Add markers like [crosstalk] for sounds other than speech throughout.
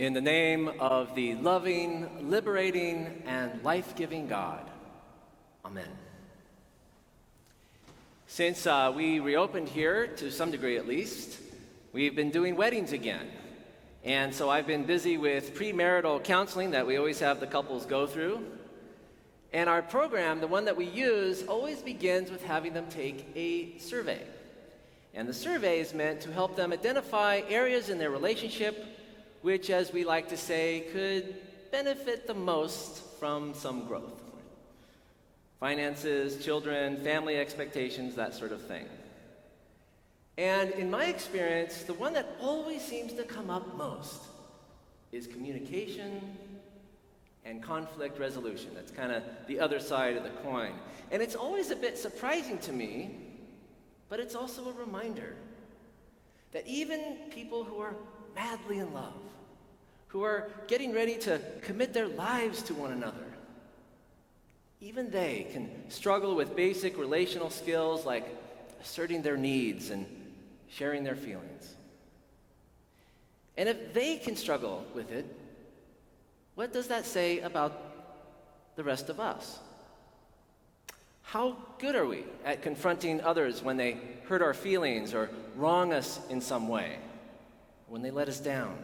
In the name of the loving, liberating, and life giving God. Amen. Since uh, we reopened here, to some degree at least, we've been doing weddings again. And so I've been busy with premarital counseling that we always have the couples go through. And our program, the one that we use, always begins with having them take a survey. And the survey is meant to help them identify areas in their relationship which, as we like to say, could benefit the most from some growth. Finances, children, family expectations, that sort of thing. And in my experience, the one that always seems to come up most is communication and conflict resolution. That's kind of the other side of the coin. And it's always a bit surprising to me, but it's also a reminder that even people who are madly in love, who are getting ready to commit their lives to one another. Even they can struggle with basic relational skills like asserting their needs and sharing their feelings. And if they can struggle with it, what does that say about the rest of us? How good are we at confronting others when they hurt our feelings or wrong us in some way, when they let us down?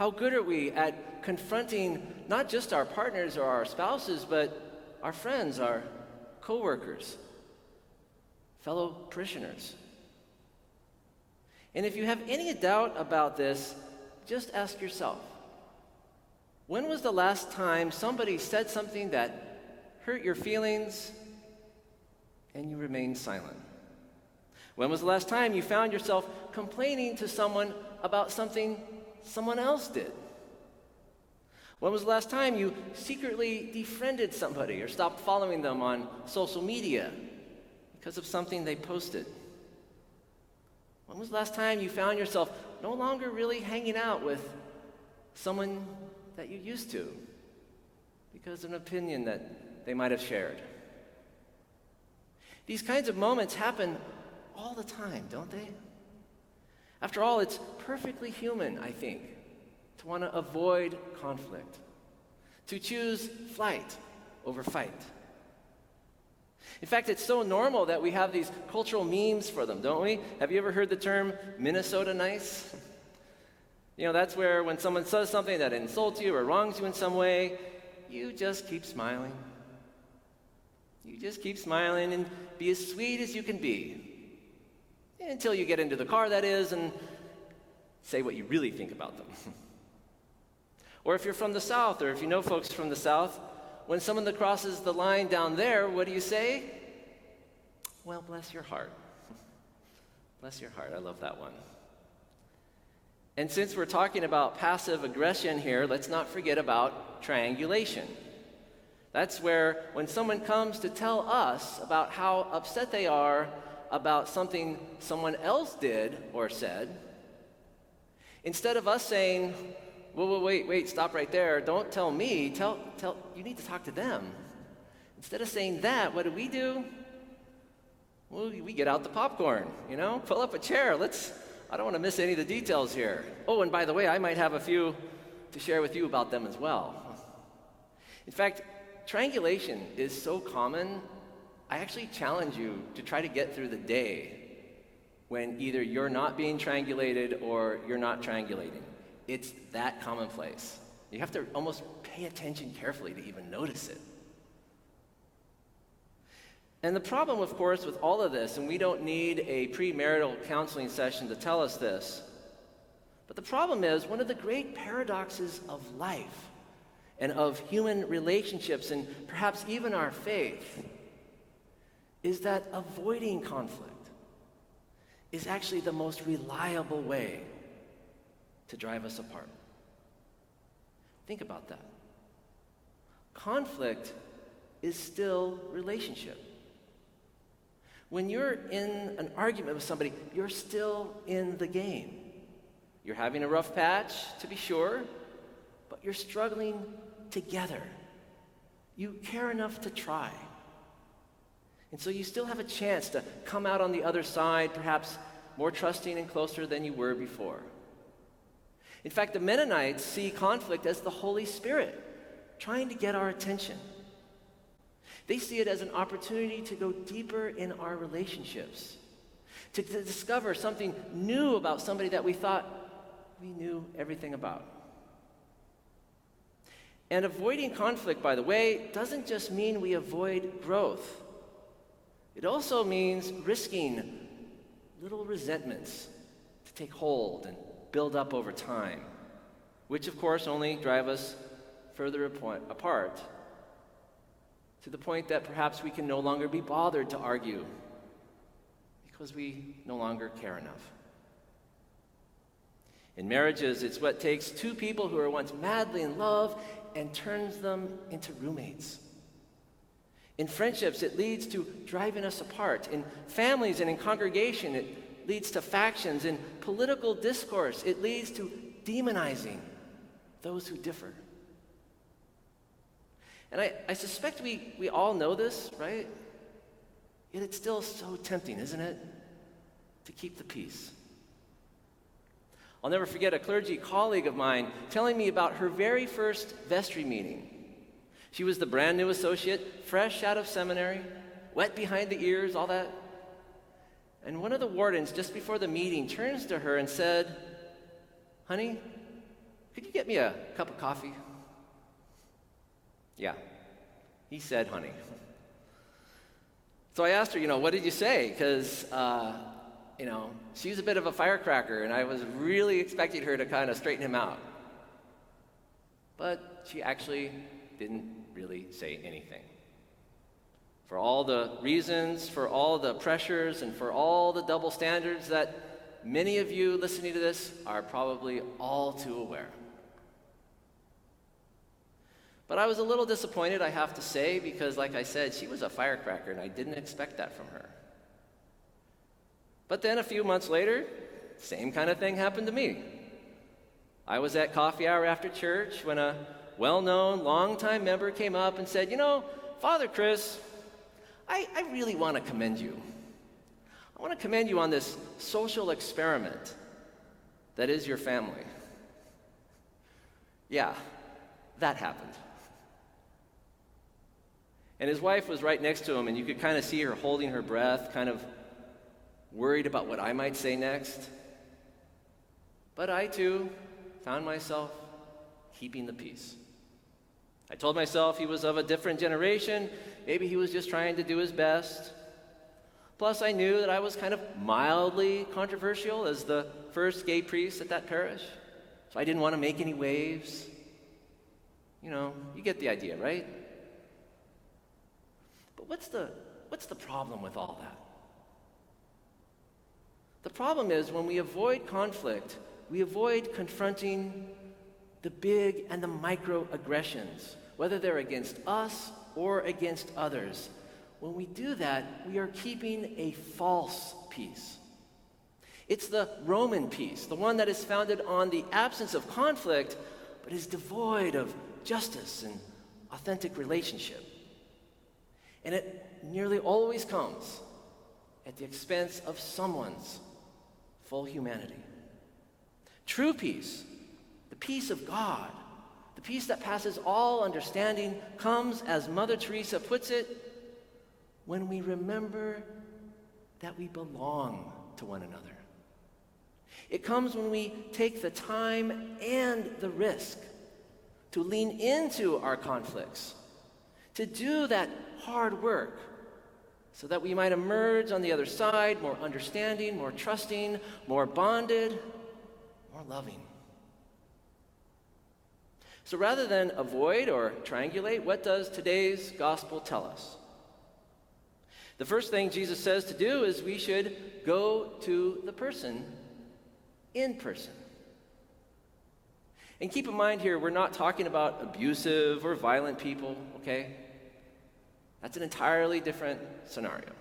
How good are we at confronting not just our partners or our spouses, but our friends, our coworkers, fellow parishioners? And if you have any doubt about this, just ask yourself when was the last time somebody said something that hurt your feelings and you remained silent? When was the last time you found yourself complaining to someone about something someone else did? When was the last time you secretly defriended somebody or stopped following them on social media because of something they posted? When was the last time you found yourself no longer really hanging out with someone that you used to because of an opinion that they might have shared? These kinds of moments happen all the time, don't they? After all, it's perfectly human, I think, to want to avoid conflict, to choose flight over fight. In fact, it's so normal that we have these cultural memes for them, don't we? Have you ever heard the term Minnesota nice? You know, that's where when someone says something that insults you or wrongs you in some way, you just keep smiling. You just keep smiling and be as sweet as you can be until you get into the car, that is, and say what you really think about them. [laughs] or if you're from the South, or if you know folks from the South, when someone that crosses the line down there, what do you say? Well, bless your heart. [laughs] bless your heart. I love that one. And since we're talking about passive aggression here, let's not forget about triangulation. That's where when someone comes to tell us about how upset they are about something someone else did or said, instead of us saying, whoa, whoa, wait, wait, stop right there, don't tell me, tell, tell, you need to talk to them. Instead of saying that, what do we do? Well, we get out the popcorn, you know, pull up a chair. Let's, I don't want to miss any of the details here. Oh, and by the way, I might have a few to share with you about them as well. In fact, triangulation is so common I actually challenge you to try to get through the day when either you're not being triangulated or you're not triangulating. It's that commonplace. You have to almost pay attention carefully to even notice it. And the problem, of course, with all of this, and we don't need a premarital counseling session to tell us this, but the problem is one of the great paradoxes of life and of human relationships and perhaps even our faith is that avoiding conflict is actually the most reliable way to drive us apart. Think about that. Conflict is still relationship. When you're in an argument with somebody, you're still in the game. You're having a rough patch, to be sure, but you're struggling together. You care enough to try. And so you still have a chance to come out on the other side, perhaps more trusting and closer than you were before. In fact, the Mennonites see conflict as the Holy Spirit trying to get our attention. They see it as an opportunity to go deeper in our relationships, to, to discover something new about somebody that we thought we knew everything about. And avoiding conflict, by the way, doesn't just mean we avoid growth. It also means risking little resentments to take hold and build up over time, which of course only drive us further apart to the point that perhaps we can no longer be bothered to argue because we no longer care enough. In marriages, it's what takes two people who are once madly in love and turns them into roommates. In friendships, it leads to driving us apart. In families and in congregation, it leads to factions. In political discourse, it leads to demonizing those who differ. And I, I suspect we, we all know this, right? Yet it's still so tempting, isn't it? To keep the peace. I'll never forget a clergy colleague of mine telling me about her very first vestry meeting. She was the brand new associate, fresh out of seminary, wet behind the ears, all that. And one of the wardens, just before the meeting, turns to her and said, Honey, could you get me a cup of coffee? Yeah, he said, honey. So I asked her, you know, what did you say? Because, uh, you know, she's a bit of a firecracker, and I was really expecting her to kind of straighten him out. But she actually didn't really say anything. For all the reasons, for all the pressures, and for all the double standards that many of you listening to this are probably all too aware. But I was a little disappointed, I have to say, because, like I said, she was a firecracker, and I didn't expect that from her. But then a few months later, same kind of thing happened to me. I was at coffee hour after church when a well known, longtime member came up and said, You know, Father Chris, I, I really want to commend you. I want to commend you on this social experiment that is your family. Yeah, that happened. And his wife was right next to him, and you could kind of see her holding her breath, kind of worried about what I might say next. But I too found myself keeping the peace. I told myself he was of a different generation. Maybe he was just trying to do his best. Plus, I knew that I was kind of mildly controversial as the first gay priest at that parish. So I didn't want to make any waves. You know, you get the idea, right? But what's the, what's the problem with all that? The problem is when we avoid conflict, we avoid confronting the big and the microaggressions, whether they're against us or against others. When we do that, we are keeping a false peace. It's the Roman peace, the one that is founded on the absence of conflict, but is devoid of justice and authentic relationship. And it nearly always comes at the expense of someone's full humanity. True peace, the peace of God, the peace that passes all understanding, comes, as Mother Teresa puts it, when we remember that we belong to one another. It comes when we take the time and the risk to lean into our conflicts, to do that hard work so that we might emerge on the other side more understanding, more trusting, more bonded, more loving. So rather than avoid or triangulate, what does today's gospel tell us? The first thing Jesus says to do is we should go to the person in person. And keep in mind here, we're not talking about abusive or violent people, okay? That's an entirely different scenario.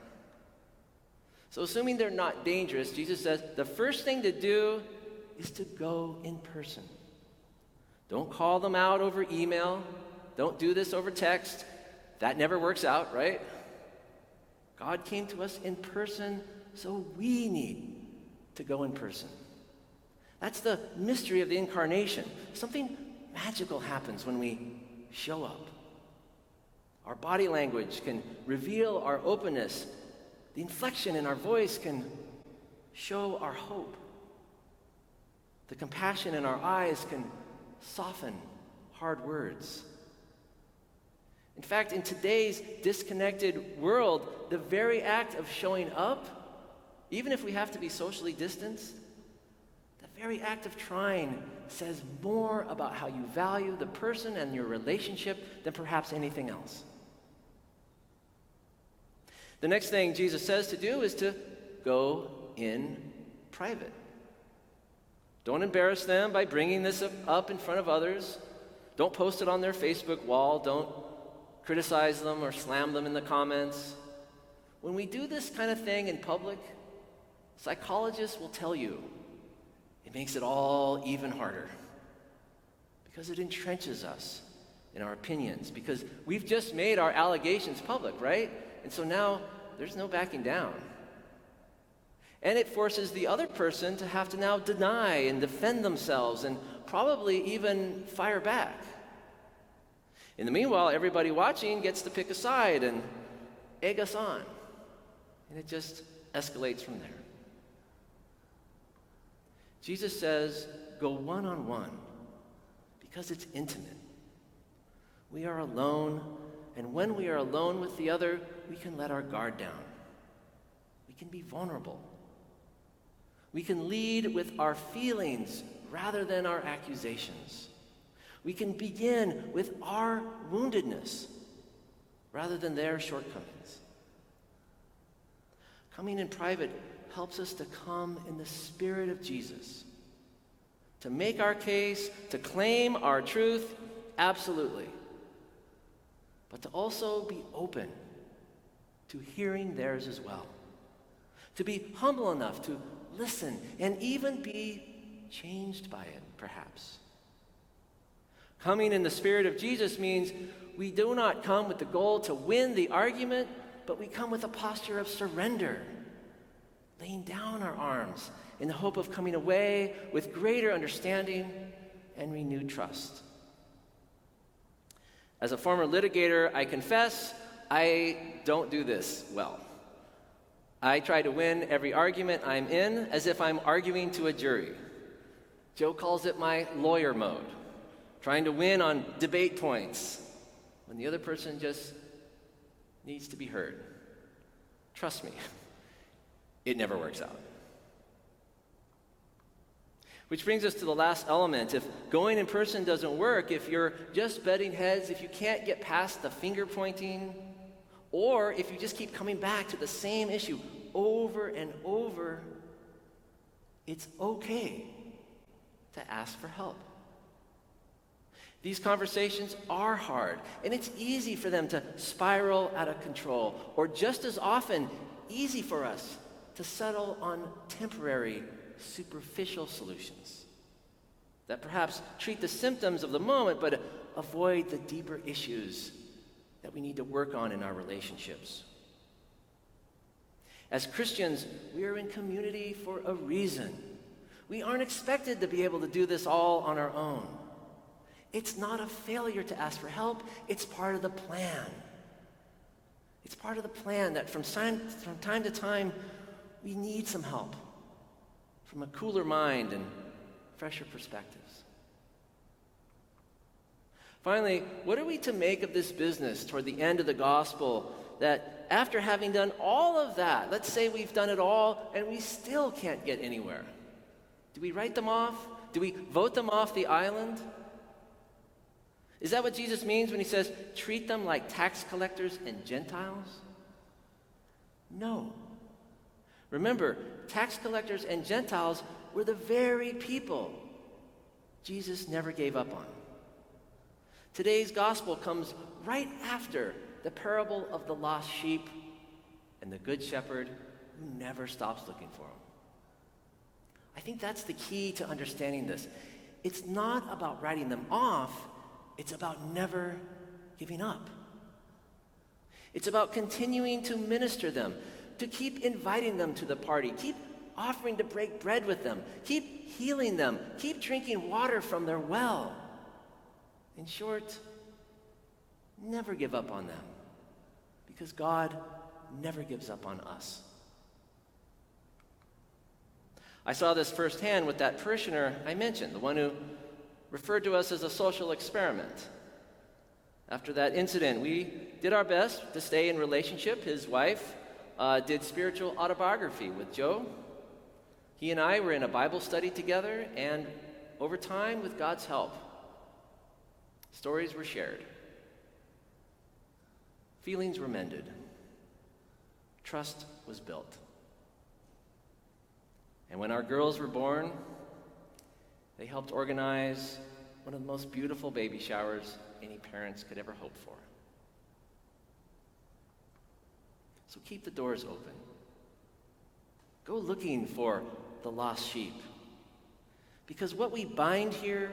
So, assuming they're not dangerous, Jesus says the first thing to do is to go in person. Don't call them out over email. Don't do this over text. That never works out, right? God came to us in person, so we need to go in person. That's the mystery of the incarnation. Something magical happens when we show up. Our body language can reveal our openness. The inflection in our voice can show our hope. The compassion in our eyes can soften hard words. In fact, in today's disconnected world, the very act of showing up, even if we have to be socially distanced, the very act of trying says more about how you value the person and your relationship than perhaps anything else. The next thing Jesus says to do is to go in private. Don't embarrass them by bringing this up in front of others. Don't post it on their Facebook wall. Don't criticize them or slam them in the comments. When we do this kind of thing in public, psychologists will tell you it makes it all even harder because it entrenches us in our opinions because we've just made our allegations public, right? And so now there's no backing down. And it forces the other person to have to now deny and defend themselves and probably even fire back. In the meanwhile, everybody watching gets to pick a side and egg us on. And it just escalates from there. Jesus says, go one on one because it's intimate. We are alone, and when we are alone with the other, we can let our guard down. We can be vulnerable. We can lead with our feelings rather than our accusations. We can begin with our woundedness rather than their shortcomings. Coming in private helps us to come in the Spirit of Jesus, to make our case, to claim our truth, absolutely, but to also be open to hearing theirs as well, to be humble enough to listen and even be changed by it, perhaps. Coming in the Spirit of Jesus means we do not come with the goal to win the argument, but we come with a posture of surrender, laying down our arms in the hope of coming away with greater understanding and renewed trust. As a former litigator, I confess I don't do this well. I try to win every argument I'm in as if I'm arguing to a jury. Joe calls it my lawyer mode trying to win on debate points when the other person just needs to be heard. Trust me, it never works out. Which brings us to the last element. If going in person doesn't work, if you're just betting heads, if you can't get past the finger pointing, or if you just keep coming back to the same issue over and over, it's okay to ask for help. These conversations are hard, and it's easy for them to spiral out of control, or just as often, easy for us to settle on temporary, superficial solutions that perhaps treat the symptoms of the moment but avoid the deeper issues that we need to work on in our relationships. As Christians, we are in community for a reason. We aren't expected to be able to do this all on our own. It's not a failure to ask for help, it's part of the plan. It's part of the plan that from time, from time to time, we need some help from a cooler mind and fresher perspectives. Finally, what are we to make of this business toward the end of the gospel that after having done all of that, let's say we've done it all and we still can't get anywhere? Do we write them off? Do we vote them off the island? Is that what Jesus means when he says, treat them like tax collectors and Gentiles? No. Remember, tax collectors and Gentiles were the very people Jesus never gave up on. Today's gospel comes right after the parable of the lost sheep and the good shepherd who never stops looking for them. I think that's the key to understanding this. It's not about writing them off, it's about never giving up. It's about continuing to minister them, to keep inviting them to the party, keep offering to break bread with them, keep healing them, keep drinking water from their well. In short, never give up on them because God never gives up on us. I saw this firsthand with that parishioner I mentioned, the one who referred to us as a social experiment. After that incident, we did our best to stay in relationship. His wife uh, did spiritual autobiography with Joe. He and I were in a Bible study together, and over time, with God's help, stories were shared, feelings were mended, trust was built. And when our girls were born, they helped organize one of the most beautiful baby showers any parents could ever hope for. So keep the doors open. Go looking for the lost sheep. Because what we bind here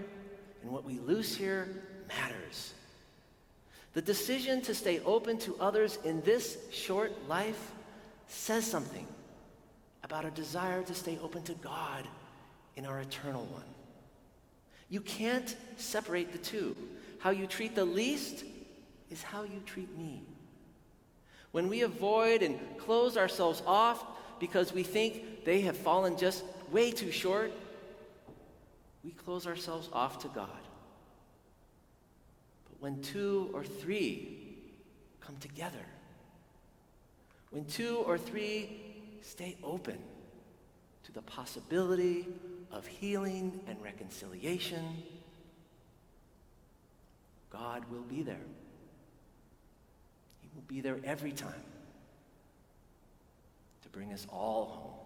and what we loose here matters. The decision to stay open to others in this short life says something about a desire to stay open to God in our eternal one. You can't separate the two. How you treat the least is how you treat me. When we avoid and close ourselves off because we think they have fallen just way too short, we close ourselves off to God. When two or three come together, when two or three stay open to the possibility of healing and reconciliation, God will be there. He will be there every time to bring us all home.